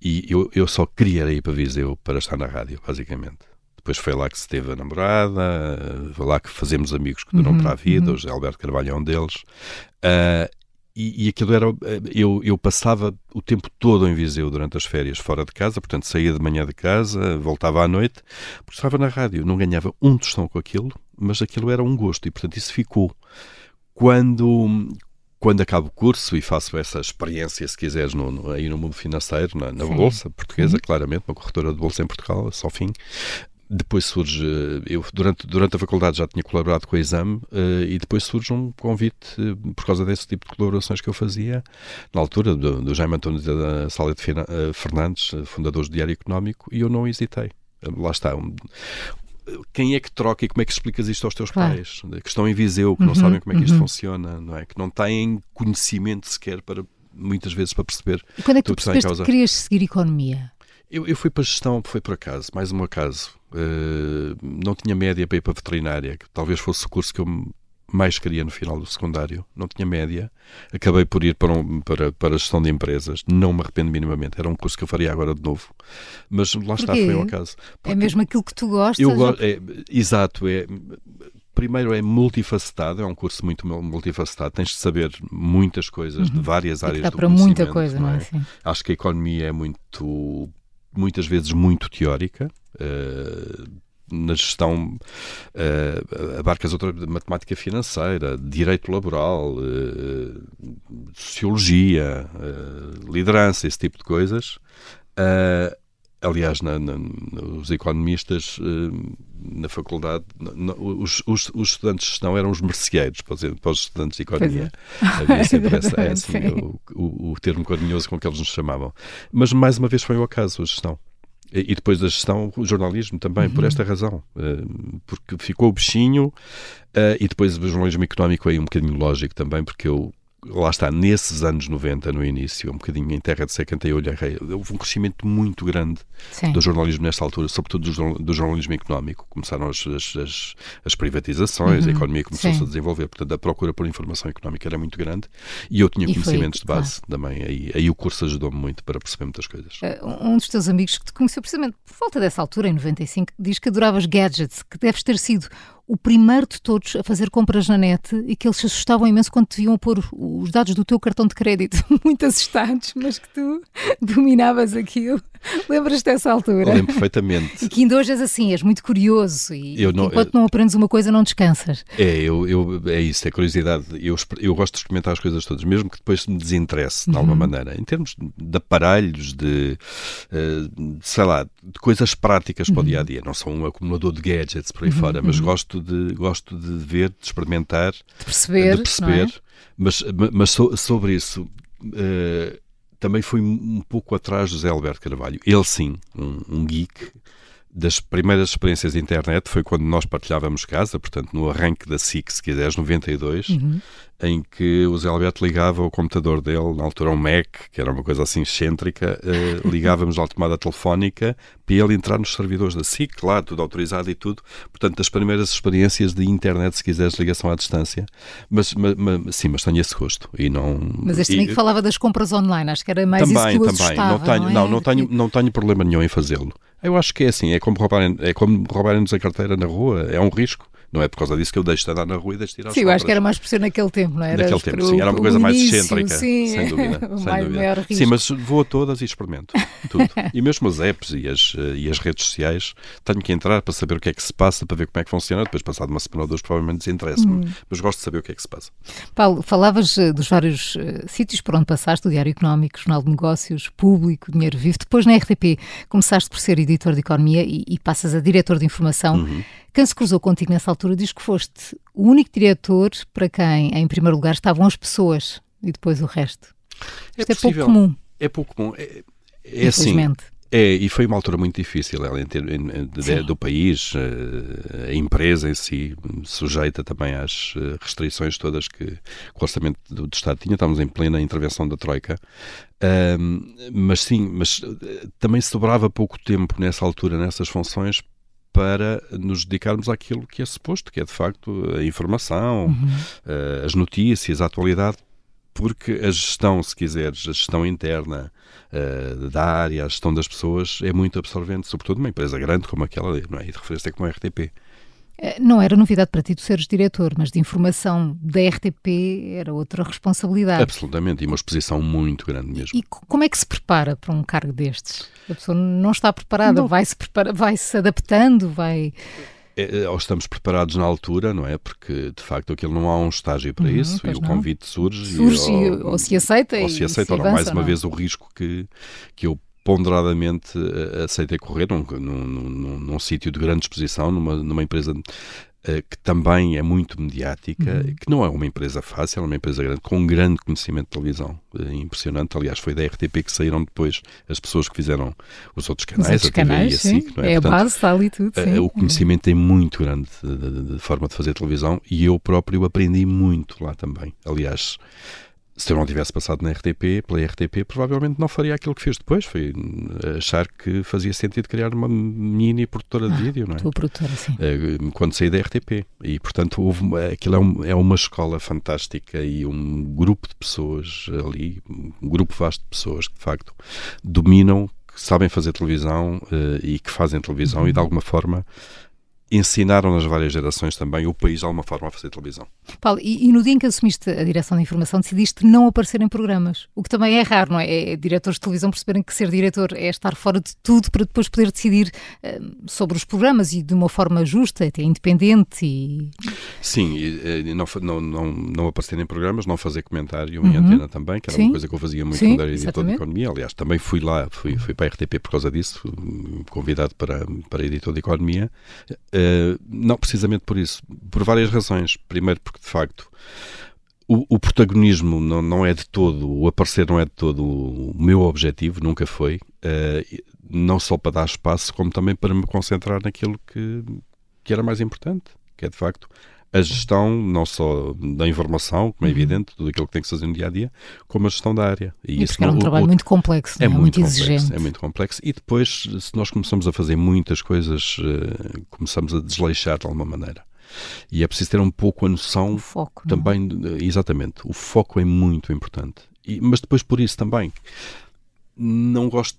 Speaker 2: e eu, eu só queria ir para Viseu para estar na rádio, basicamente. depois foi lá que se teve a namorada, foi lá que fazemos amigos que duram uhum, para a vida, uhum. o Alberto Carvalho é um deles. Uh, e, e, aquilo era. Eu, eu passava o tempo todo em Viseu durante as férias, fora de casa, portanto saía de manhã de casa, voltava à noite, porque estava na rádio. Não ganhava um tostão com aquilo, mas aquilo era um gosto e, portanto, isso ficou. Quando, quando acabo o curso e faço essa experiência, se quiseres, no, no, aí no mundo financeiro, na, na Bolsa Portuguesa, uhum. claramente, uma corretora de Bolsa em Portugal, só fim, depois surge, eu durante, durante a faculdade já tinha colaborado com o exame uh, e depois surge um convite uh, por causa desse tipo de colaborações que eu fazia na altura do, do Jaime António da Sala de Fernandes, fundador do Diário Económico, e eu não hesitei. Lá está. Um, quem é que troca e como é que explicas isto aos teus claro. pais? Que estão em Viseu, que uhum, não sabem como é que isto uhum. funciona, não é? Que não têm conhecimento sequer para muitas vezes para perceber.
Speaker 1: E quando é que tu percebeste que querias seguir economia?
Speaker 2: Eu, eu fui para a gestão, foi por acaso, mais um acaso. Uh, não tinha média para ir para a veterinária, que talvez fosse o curso que eu mais queria no final do secundário. Não tinha média. Acabei por ir para, um, para, para a gestão de empresas. Não me arrependo minimamente. Era um curso que eu faria agora de novo. Mas lá está, foi um acaso. É
Speaker 1: Porque é mesmo aquilo que tu gostas?
Speaker 2: Eu go é, exato. É, primeiro é multifacetado, é um curso muito multifacetado, tens de saber muitas coisas uhum. de várias áreas do
Speaker 1: para muita coisa, não é?
Speaker 2: é? Acho que a economia é muito muitas vezes muito teórica. Uh, na gestão uh, abarcas outra matemática financeira, direito laboral, uh, sociologia, uh, liderança, esse tipo de coisas. aliás, na, na, os economistas na faculdade, na, os, os, os, estudantes de gestão eram os merceeiros para os, para os estudantes de economia. É. Havia sempre essa, é assim, o, o, o termo carinhoso com que eles nos chamavam. Mas mais uma vez foi o acaso, a gestão. E depois da gestão, o jornalismo também, uhum. por esta razão. Eh, porque ficou o bichinho, eh, e depois o jornalismo económico aí um bocadinho lógico também, porque eu lá está, nesses anos 90, no início, um bocadinho em terra de seca, cantei olho houve um crescimento muito grande Sim. do jornalismo nesta altura, sobretudo do, do jornalismo económico. Começaram as, as, as privatizações, uhum. a economia começou-se a desenvolver, portanto a procura por informação económica era muito grande e eu tinha e conhecimentos foi, de base claro. também. Aí, aí o curso ajudou-me muito para perceber muitas coisas.
Speaker 1: Uh, um dos teus amigos que te conheceu precisamente por volta dessa altura, em 95, diz que adoravas gadgets, que deves ter sido o primeiro de todos a fazer compras na net e que eles se assustavam imenso quando te viam pôr os dados do teu cartão de crédito. Muito assustados, mas que tu dominavas aquilo. Lembras-te dessa altura?
Speaker 2: Eu lembro perfeitamente.
Speaker 1: E que ainda hoje és assim, és muito curioso e não, enquanto eu, não aprendes uma coisa não descansas.
Speaker 2: É, eu, eu, é isso, é curiosidade. Eu, eu gosto de experimentar as coisas todas, mesmo que depois me desinteresse de uhum. alguma maneira. Em termos de aparelhos, de, uh, sei lá, de coisas práticas uhum. para o dia a dia. Não sou um acumulador de gadgets por aí uhum. fora, mas uhum. gosto, de, gosto de ver, de experimentar,
Speaker 1: de perceber.
Speaker 2: De perceber. É? Mas, mas so, sobre isso. Uh, também fui um pouco atrás do José Alberto Carvalho. Ele sim, um, um geek, das primeiras experiências de internet foi quando nós partilhávamos casa, portanto, no arranque da SIC, se quiseres, 92, uhum. Em que o Zé Alberto ligava o computador dele, na altura um Mac, que era uma coisa assim excêntrica, uh, ligávamos à tomada telefónica para ele entrar nos servidores da SIC, claro, tudo autorizado e tudo. Portanto, das primeiras experiências de internet, se quiseres, ligação à distância. Mas, sim, mas tenho esse gosto. E não,
Speaker 1: mas este amigo falava das compras online, acho que era mais também, isso que também.
Speaker 2: Não tenho, não, é? não, não, tenho, não tenho problema nenhum em fazê-lo. Eu acho que é assim, é como roubarem, é como roubarem-nos a carteira na rua, é um risco. Não é por causa disso que eu deixo de andar na rua e deixo de ir às
Speaker 1: Sim, eu acho que era mais por ser naquele tempo, não é? era?
Speaker 2: Naquele tempo, sim. Era uma coisa mais excêntrica, sim. sem dúvida. sem dúvida. Sim, mas vou a todas e experimento tudo. e mesmo as apps e as, e as redes sociais, tenho que entrar para saber o que é que se passa, para ver como é que funciona. Depois, passado uma semana ou duas, provavelmente desinteressa-me. Hum. Mas gosto de saber o que é que se passa.
Speaker 1: Paulo, falavas eh, dos vários uh, sítios por onde passaste, o Diário Económico, Jornal de Negócios, Público, Dinheiro Vivo. Depois, na RTP, começaste por ser editor de Economia e, e passas a diretor de Informação. Uhum. Quem se cruzou contigo nessa altura diz que foste o único diretor para quem, em primeiro lugar, estavam as pessoas e depois o resto. É Isto é, pouco comum.
Speaker 2: É pouco comum. É, é assim. É, e foi uma altura muito difícil ela, em ter, em, de, do país, eh, a empresa em si, sujeita também às eh, restrições todas que, que o orçamento do, do, Estado tinha. Estávamos em plena intervenção da Troika. Um, mas sim, mas eh, também sobrava pouco tempo nessa altura, nessas funções, para nos dedicarmos àquilo que é suposto, que é de facto a informação, uhum. uh, as notícias, a atualidade. porque a gestão, se quiseres, a gestão interna uh, da área, a gestão das pessoas é muito absorvente, sobretudo numa empresa grande como aquela, não é? E de referência como a RTP.
Speaker 1: Eh, não era novidade para ti tu seres diretor, mas de informação da RTP era outra responsabilidade.
Speaker 2: Absolutamente, e uma exposição muito grande mesmo.
Speaker 1: E como é que se prepara para um cargo destes? A pessoa não está preparada, vai-se prepara, vai -se adaptando, vai...
Speaker 2: É, é, ou estamos preparados na altura, não é? Porque de facto aquilo não há um estágio para uhum, isso e o não. convite surge.
Speaker 1: Surge e, ou, ou, se aceita.
Speaker 2: Ou se aceita, ou, não. mais uma não. vez o risco que, que eu ponderadamente eh, aceitei correr num, num, num, num sítio de grande exposição, numa, numa empresa uh, que também é muito mediática, uhum. que não é uma empresa fácil, é uma empresa grande, com um grande conhecimento de televisão, uh, impressionante. Aliás, foi da RTP que saíram depois as pessoas que fizeram os outros canais,
Speaker 1: os outros a TV canais, e a SIC, não é? é Portanto, a base, está ali tudo. Sim.
Speaker 2: O conhecimento é muito grande de, de, de forma de fazer televisão e eu próprio aprendi muito lá também. Aliás, se eu não tivesse passado na RTP, pela RTP, provavelmente não faria aquilo que fiz depois. Foi eh, achar que fazia sentido criar uma mini produtora de ah, vídeo, não é?
Speaker 1: Tua produtora, sim.
Speaker 2: Eh, quando saí da RTP. E, portanto, houve, aquilo é, um, é, uma escola fantástica e um grupo de pessoas ali, um grupo vasto de pessoas que, de facto, dominam, que sabem fazer televisão uh, e que fazem televisão uhum. e, de alguma forma, ensinaram nas várias gerações também o país de alguma forma a fazer televisão.
Speaker 1: Paulo, e, e, no dia em que assumiste a direção da informação decidiste não aparecer em programas, o que também é raro, não é? é? diretores de televisão perceberem que ser diretor é estar fora de tudo para depois poder decidir uh, sobre os programas e de uma forma justa, até independente e...
Speaker 2: Sim, e, e não, não, não, não, aparecer em programas, não fazer comentário uhum. em antena também, que era Sim. uma coisa que eu fazia muito Sim, quando era editor de economia, aliás, também fui lá, fui, fui para a RTP por causa disso, convidado para, para editor de economia, Uh, não precisamente por isso, por várias razões. Primeiro, porque de facto o, o, protagonismo não, não é de todo, o aparecer não é de todo o meu objetivo, nunca foi. Uh, não só para dar espaço, como também para me concentrar naquilo que, que era mais importante, que é de facto a gestão não só da informação, como é uhum. evidente, tudo aquilo que tem que fazer no dia a dia, como a gestão da área.
Speaker 1: E, e isso é um trabalho muito complexo,
Speaker 2: é,
Speaker 1: é
Speaker 2: muito,
Speaker 1: muito
Speaker 2: complexo,
Speaker 1: exigente.
Speaker 2: É muito complexo. E depois, se nós começamos a fazer muitas coisas, uh, começamos a desleixar de alguma maneira. E é preciso ter um pouco a noção
Speaker 1: o foco,
Speaker 2: é? também, não? exatamente, o foco é muito importante. E, mas depois por isso também não gosto,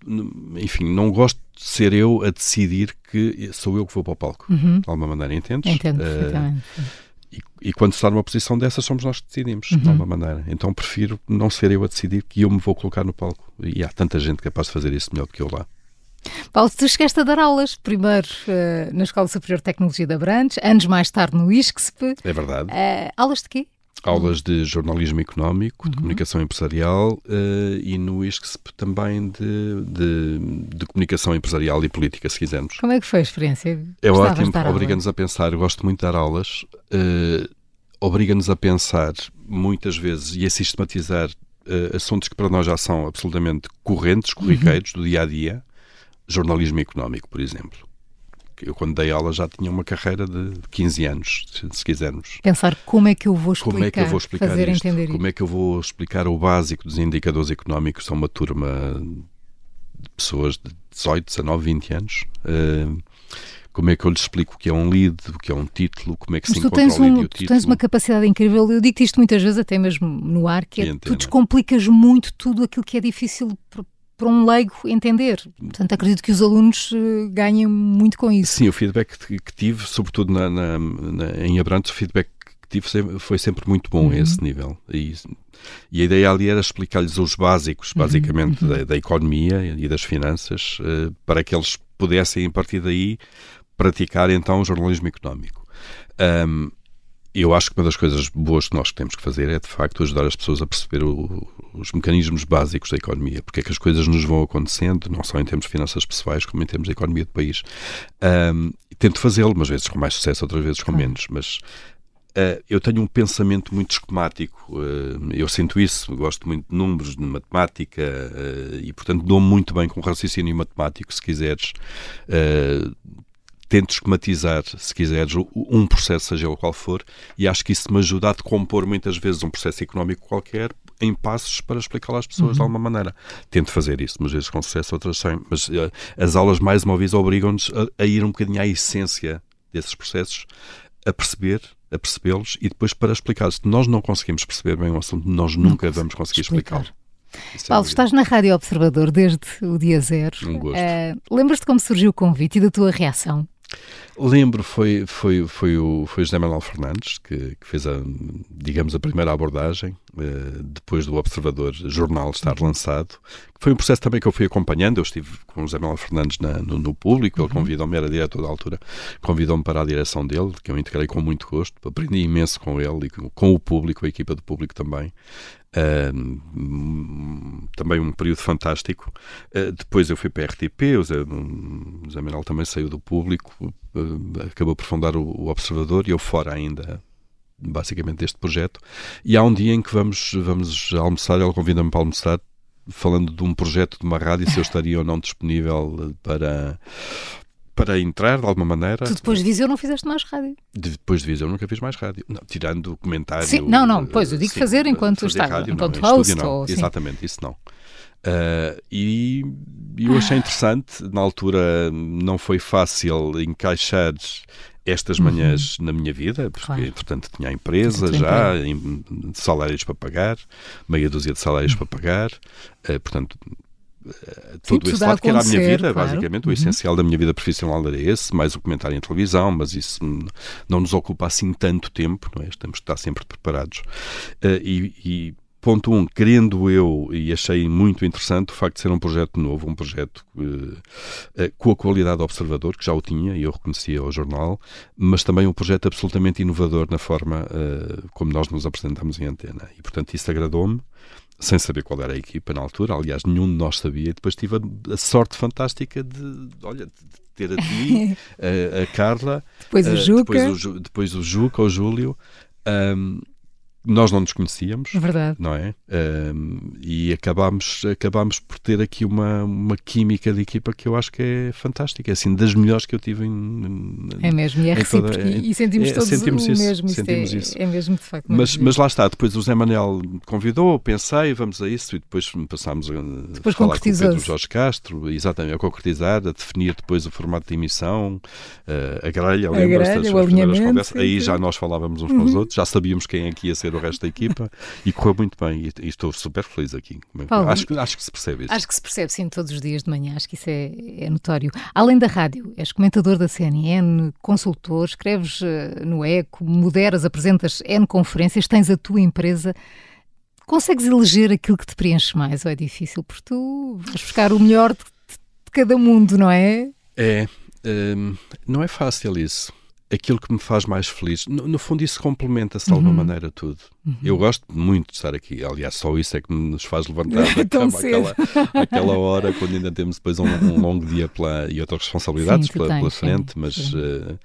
Speaker 2: enfim, não gosto de ser eu a decidir que sou eu que vou para o palco, uhum. de alguma maneira, entendes?
Speaker 1: Entendo uh,
Speaker 2: e, e, quando se está numa posição dessas, somos nós que decidimos, uhum. de alguma maneira. Então prefiro não ser eu a decidir que eu me vou colocar no palco. E há tanta gente capaz de fazer isso melhor do que eu lá.
Speaker 1: Paulo, tu chegaste a dar aulas, primeiro uh, na Escola Superior de Tecnologia da Brandes, anos mais tarde no ISCSP.
Speaker 2: É verdade.
Speaker 1: Uh, aulas de quê?
Speaker 2: Aulas de jornalismo económico, de uhum. comunicação empresarial uh, e no ISCSP também de, de, de, comunicação empresarial e política, se quisermos.
Speaker 1: Como é que foi a experiência?
Speaker 2: É ótimo, obriga-nos a pensar, eu gosto muito de dar aulas, uh, obriga-nos a pensar muitas vezes e a sistematizar uh, assuntos que para nós já são absolutamente correntes, corriqueiros, uhum. do dia a dia, jornalismo económico, por exemplo eu quando dei aula já tinha uma carreira de 15 anos, se quisermos.
Speaker 1: Pensar como é que eu vou explicar,
Speaker 2: como é que eu vou explicar
Speaker 1: fazer
Speaker 2: isto,
Speaker 1: entender
Speaker 2: como é que eu vou explicar o básico dos indicadores económicos a uma turma de pessoas de 18, 19, 20 anos. Uh, como é que eu lhes explico o que é um lead, o que é um título, como é que Mas se encontra o lead um, e o título.
Speaker 1: Tu tens uma capacidade incrível, eu digo-te isto muitas vezes, até mesmo no ar, que é, tu descomplicas muito tudo aquilo que é difícil para um leigo entender. Portanto, acredito que os alunos uh, ganhem muito com isso.
Speaker 2: Sim, o feedback que tive, sobretudo na, na, na, em Abrantes, o feedback que tive foi sempre muito bom uhum. a esse nível. E, e, a ideia ali era explicar-lhes os básicos, uhum, basicamente, uhum. Da, da, economia e das finanças, uh, para que eles pudessem, a partir daí, praticar então o jornalismo económico. Um, eu acho que uma das coisas boas que nós temos que fazer é, de facto, ajudar as pessoas a perceber o, os mecanismos básicos da economia, porque é que as coisas nos vão acontecendo, não só em termos de finanças pessoais, como em termos de economia do país. Um, tento fazê-lo, umas vezes com mais sucesso, outras vezes com menos, mas uh, eu tenho um pensamento muito esquemático. Uh, eu sinto isso, gosto muito de números, de matemática, uh, e, portanto, dou-me muito bem com raciocínio matemático, se quiseres tento esquematizar, se quiseres, um processo, seja ele qual for, e acho que isso me ajuda a decompor muitas vezes um processo económico qualquer em passos para explicar às pessoas uhum. de alguma maneira. Tento fazer isso, mas vezes com sucesso, outras sem. Mas uh, as aulas, mais uma vez, obrigam-nos a, a, ir um bocadinho à essência desses processos, a perceber a percebê-los e depois para explicar. Se nós não conseguimos perceber bem um assunto, nós nunca
Speaker 1: Não
Speaker 2: vamos conseguir explicá-lo. É
Speaker 1: Paulo, estás na Rádio Observador desde o dia zero.
Speaker 2: Um gosto.
Speaker 1: Eh, Lembras-te como surgiu o convite e da tua reação?
Speaker 2: Lembro, foi, foi, foi, o, foi o José Manuel Fernandes que, que fez, a, digamos, a primeira abordagem, eh, depois do Observador Jornal estar lançado. Foi um processo também que eu fui acompanhando. Eu estive com o José Manuel Fernandes na- no, no público, ele convidou-me, era diretor da altura, convidou-me para a direção dele, que eu integrei com muito gosto. Aprendi imenso com ele e com, com o público, a equipa do público também. Também um período fantástico. Uh, depois eu fui para a RTP, o Zé, o Zé Manuel também saiu do público, uh, acabou por fundar o, o Observador e eu fora ainda basicamente deste projeto. E há um dia em que vamos, vamos almoçar, ele convida-me para almoçar, falando de um projeto de uma rádio, se eu estaria ou não disponível para, para entrar de alguma maneira.
Speaker 1: Tu depois de Viseu não fizeste mais rádio.
Speaker 2: Depois de Viseu nunca fiz mais rádio. Não, tirando o comentário.
Speaker 1: Sim, não, não,
Speaker 2: eh,
Speaker 1: pois, eu digo
Speaker 2: sim,
Speaker 1: fazer enquanto
Speaker 2: fazer
Speaker 1: estava,
Speaker 2: rádio,
Speaker 1: enquanto
Speaker 2: não, em
Speaker 1: host
Speaker 2: estúdio, não.
Speaker 1: ou.
Speaker 2: Exatamente, isso não. Ah, e eu achei interessante, na altura não foi fácil encaixar estas manhãs na minha vida, porque
Speaker 1: Uhum. Claro.
Speaker 2: entretanto tinha a empresa já, salários para pagar, meia dúzia de salários para pagar, eh, portanto eh, todo
Speaker 1: tudo
Speaker 2: esse
Speaker 1: a
Speaker 2: lado que era a minha vida,
Speaker 1: claro.
Speaker 2: basicamente, o
Speaker 1: Uhum.
Speaker 2: essencial da minha vida profissional era esse, mais o comentário em televisão, mas isso não nos ocupa assim tanto tempo, não é? Temos que estar sempre preparados. Eh, e, e ponto um, querendo eu, e achei muito interessante o facto de ser um projeto novo, um projeto eh, eh, com a qualidade do observador, que já o tinha e eu reconhecia ao jornal, mas também um projeto absolutamente inovador na forma eh, como nós nos apresentamos em antena. E, portanto, isso agradou-me sem saber qual era a equipa na altura, aliás, nenhum de nós sabia, e depois tive a, a sorte fantástica de, olha, de ter a ti, a, a Carla,
Speaker 1: Depois o
Speaker 2: eh,
Speaker 1: Juca.
Speaker 2: depois o, depois o Juca, o Júlio, ahm, nós não nos conhecíamos,
Speaker 1: verdade.
Speaker 2: não é? Ahm, e acabámos, acabámos por ter aqui uma, uma química de equipa que eu acho que é fantástica, é assim, das melhores que eu tive em,
Speaker 1: É mesmo, e é
Speaker 2: em toda-
Speaker 1: recíproco.
Speaker 2: é-
Speaker 1: e, sentimos
Speaker 2: é-
Speaker 1: todos
Speaker 2: sentimos
Speaker 1: o
Speaker 2: isso,
Speaker 1: mesmo.
Speaker 2: Sentimos
Speaker 1: é,
Speaker 2: isso.
Speaker 1: é mesmo de facto.
Speaker 2: mas, mas lá está, depois o Zé Manel me convidou, pensei, vamos a isso, e depois passámos a
Speaker 1: Depois
Speaker 2: falar com o Pedro. Jorge Castro, exatamente, a concretizar, a definir depois o formato de emissão, eh, a grelha, lembra-se
Speaker 1: grelha,
Speaker 2: das primeiras conversas. Aí já nós falávamos uns com os outros, já sabíamos quem é que ia ser o resto da equipa e correu muito bem. E, e estou super feliz aqui.
Speaker 1: Paulo,
Speaker 2: acho, que- acho que se percebe isso.
Speaker 1: Acho que se percebe, sim, todos os dias de manhã. Acho que isso é, é notório. Além da rádio, és comentador da CNN, consultor, escreves eh, no ECO, moderas, apresentas N conferências, tens a tua empresa. Consegues eleger aquilo que te preenche mais ou é difícil? Porque tu vais buscar o melhor de, de cada mundo, não é?
Speaker 2: É, hum, não é fácil isso. Aquilo que me faz mais feliz, no, no fundo, isso complementa-se de
Speaker 1: Uhum.
Speaker 2: alguma maneira tudo. Eu gosto muito de estar aqui. Aliás, só isso é que nos faz levantar da cama aquela, aquela hora, quando ainda temos depois um, um longo dia pela, e outras responsabilidades
Speaker 1: Sim,
Speaker 2: pela, pela frente, mas
Speaker 1: sim.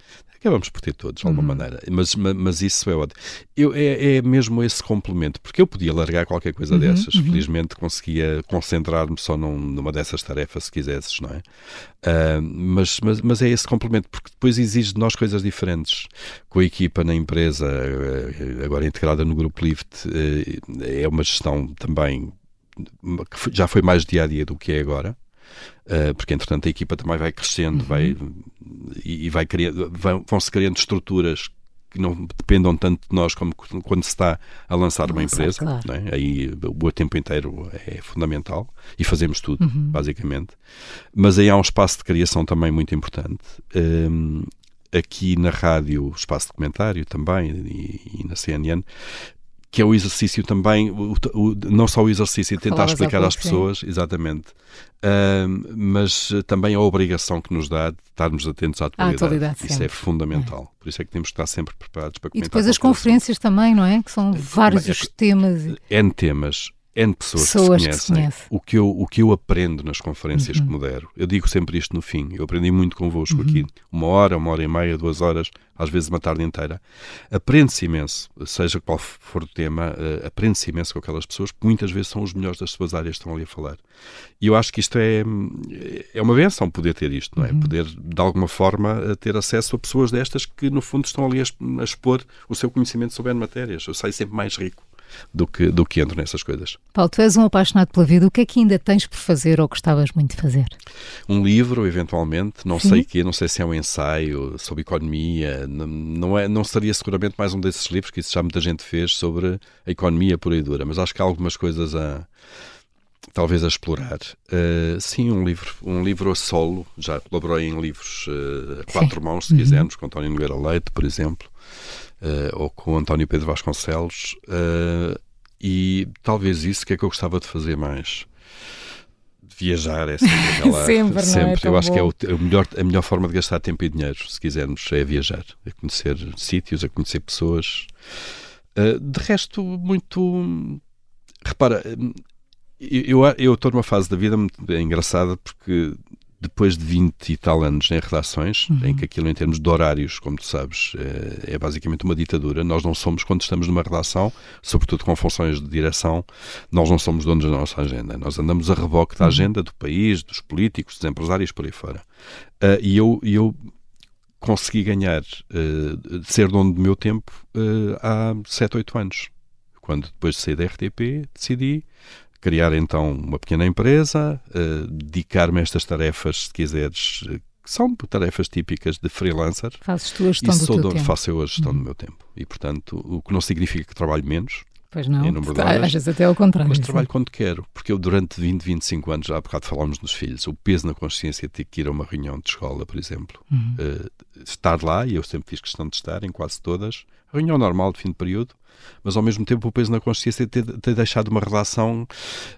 Speaker 2: Acabamos por ter todos, de alguma
Speaker 1: Uhum.
Speaker 2: maneira. Mas, ma- mas isso é ótimo. Eu, é, é mesmo esse complemento, porque eu podia largar qualquer coisa
Speaker 1: Uhum,
Speaker 2: dessas. Felizmente conseguia concentrar-me só num- numa dessas tarefas, se quisesses, não é? Ah, mas, mas, mas é esse complemento, porque depois exige de nós coisas diferentes. Com a equipa na empresa, eh, agora integrada no Grupo Lift, eh, é uma gestão também que já foi mais dia a dia do que é agora. Uh, porque entretanto a equipa também vai crescendo vai, e, vai criando, vão, vão-se criando estruturas que não dependam tanto de nós como quando se está a lançar uma
Speaker 1: Lançar,
Speaker 2: empresa.
Speaker 1: claro.
Speaker 2: não é? Aí o tempo inteiro é fundamental e fazemos tudo,
Speaker 1: Uhum.
Speaker 2: basicamente. Mas aí há um espaço de criação também muito importante. Um, aqui na rádio, espaço de comentário também e, e na CNN, que é o exercício também, o- o- não só o exercício tentar explicar
Speaker 1: pouco,
Speaker 2: às
Speaker 1: sim.
Speaker 2: pessoas, exatamente, ahm, mas também a obrigação que nos dá de estarmos atentos à atualidade.
Speaker 1: atualidade,
Speaker 2: Isso
Speaker 1: sempre.
Speaker 2: é fundamental. Por isso é que temos que estar sempre preparados para
Speaker 1: E
Speaker 2: comentar.
Speaker 1: depois as conferências também, não é? Que são vários
Speaker 2: é
Speaker 1: os temas. e-
Speaker 2: N temas, N pessoas,
Speaker 1: Pessoas
Speaker 2: que
Speaker 1: que
Speaker 2: se
Speaker 1: se
Speaker 2: conhecem.
Speaker 1: conhecem.
Speaker 2: o, que eu, o que eu aprendo nas conferências
Speaker 1: Uhum.
Speaker 2: que modero, eu digo sempre isto no fim. Eu aprendi muito convosco aqui. Uma hora, uma hora e meia, duas horas, às vezes uma tarde inteira. Aprende-se imenso, seja qual for o tema, eh, aprende-se imenso com aquelas pessoas, que muitas vezes são os melhores das suas áreas que estão ali a falar. E eu acho que isto é, é uma benção poder ter isto, não é? Poder, de alguma forma, eh, ter acesso a pessoas destas que, no fundo, estão ali a expor o seu conhecimento sobre N matérias. Eu saio sempre mais rico do que, do que entro nessas coisas.
Speaker 1: Paulo, tu és um apaixonado pela vida. O que é que ainda tens por fazer ou gostavas muito de fazer?
Speaker 2: Um livro, eventualmente, não Sim. sei o quê, não sei se é um ensaio sobre economia, não, não, é, não seria seguramente mais um desses livros que isso já muita gente fez sobre a economia pura e dura, mas acho que há algumas coisas a talvez a explorar. Uh, sim, um livro, um livro a solo, já colaborei em livros uh, a quatro sim. mãos, se uhum. quisermos, com António Nogueira Leite, por exemplo, uh, ou com António Pedro Vasconcelos, e talvez isso que é que eu gostava de fazer mais. Viajar é sempre aquela.
Speaker 1: sempre, sempre.
Speaker 2: É eu acho
Speaker 1: bom.
Speaker 2: que é o, o, melhor, a melhor forma de gastar tempo e dinheiro, se quisermos, é viajar, é conhecer sítios, é conhecer pessoas. de resto, muito. Repara, eu, eu estou numa fase da vida muito engraçada porque depois de 20 e tal anos em redações, uhum. em que aquilo em termos de horários, como tu sabes, é, é, basicamente uma ditadura, nós não somos, quando estamos numa redação, sobretudo com funções de direção, nós não somos donos da nossa agenda. Nós andamos a reboque da uhum. agenda do país, dos políticos, dos empresários, por aí fora. Uh, e eu, eu consegui ganhar, uh, ser dono do meu tempo uh, há 7, 8 anos. Quando depois de sair da RTP, decidi criar então uma pequena empresa, uh, dedicar-me a estas tarefas, se quiseres, eh, que são tarefas típicas de freelancer.
Speaker 1: Fazes tu a gestão
Speaker 2: e
Speaker 1: do
Speaker 2: sou
Speaker 1: teu tempo.
Speaker 2: Faço eu a gestão uhum. do meu tempo. E, portanto, o que não significa que trabalho menos.
Speaker 1: Pois não, às vezes até ao contrário.
Speaker 2: Mas trabalho quando quero, porque eu durante 20, 25 anos, já há bocado falámos nos filhos, o peso na consciência de ter que ir a uma reunião de escola, por exemplo, uhum. uh, estar lá, e eu sempre fiz questão de estar em quase todas, reunião normal de fim de período, mas ao mesmo tempo o peso na consciência de ter, ter deixado uma relação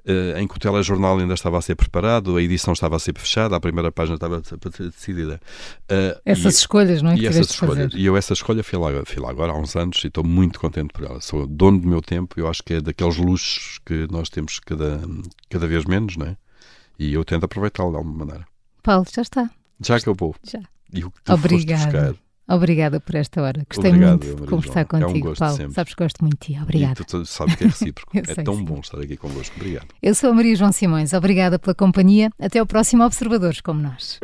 Speaker 2: uh, em que o telejornal ainda estava a ser preparado, a edição estava a ser fechada, a primeira página estava a ser decidida.
Speaker 1: Uh, essas e, escolhas, não é?
Speaker 2: E essas escolhas. E eu essa escolha fui lá, fui lá agora há uns anos e estou muito contente por ela. Sou dono do meu tempo, eu acho que é daqueles luxos que nós temos cada, cada vez menos, não é? E eu tento aproveitá-lo de alguma maneira.
Speaker 1: Paulo, já está.
Speaker 2: Já acabou.
Speaker 1: Já.
Speaker 2: E o que tu Obrigada.
Speaker 1: Obrigada por esta hora. Gostei
Speaker 2: Obrigado,
Speaker 1: muito de conversar contigo,
Speaker 2: é um
Speaker 1: Paulo.
Speaker 2: Sempre.
Speaker 1: Sabes que gosto muito de ti. Obrigada.
Speaker 2: E tu sabes que é recíproco. é tão sim. bom estar aqui convosco. Obrigado.
Speaker 1: Eu sou a Maria João Simões. Obrigada pela companhia. Até o próximo Observadores como nós.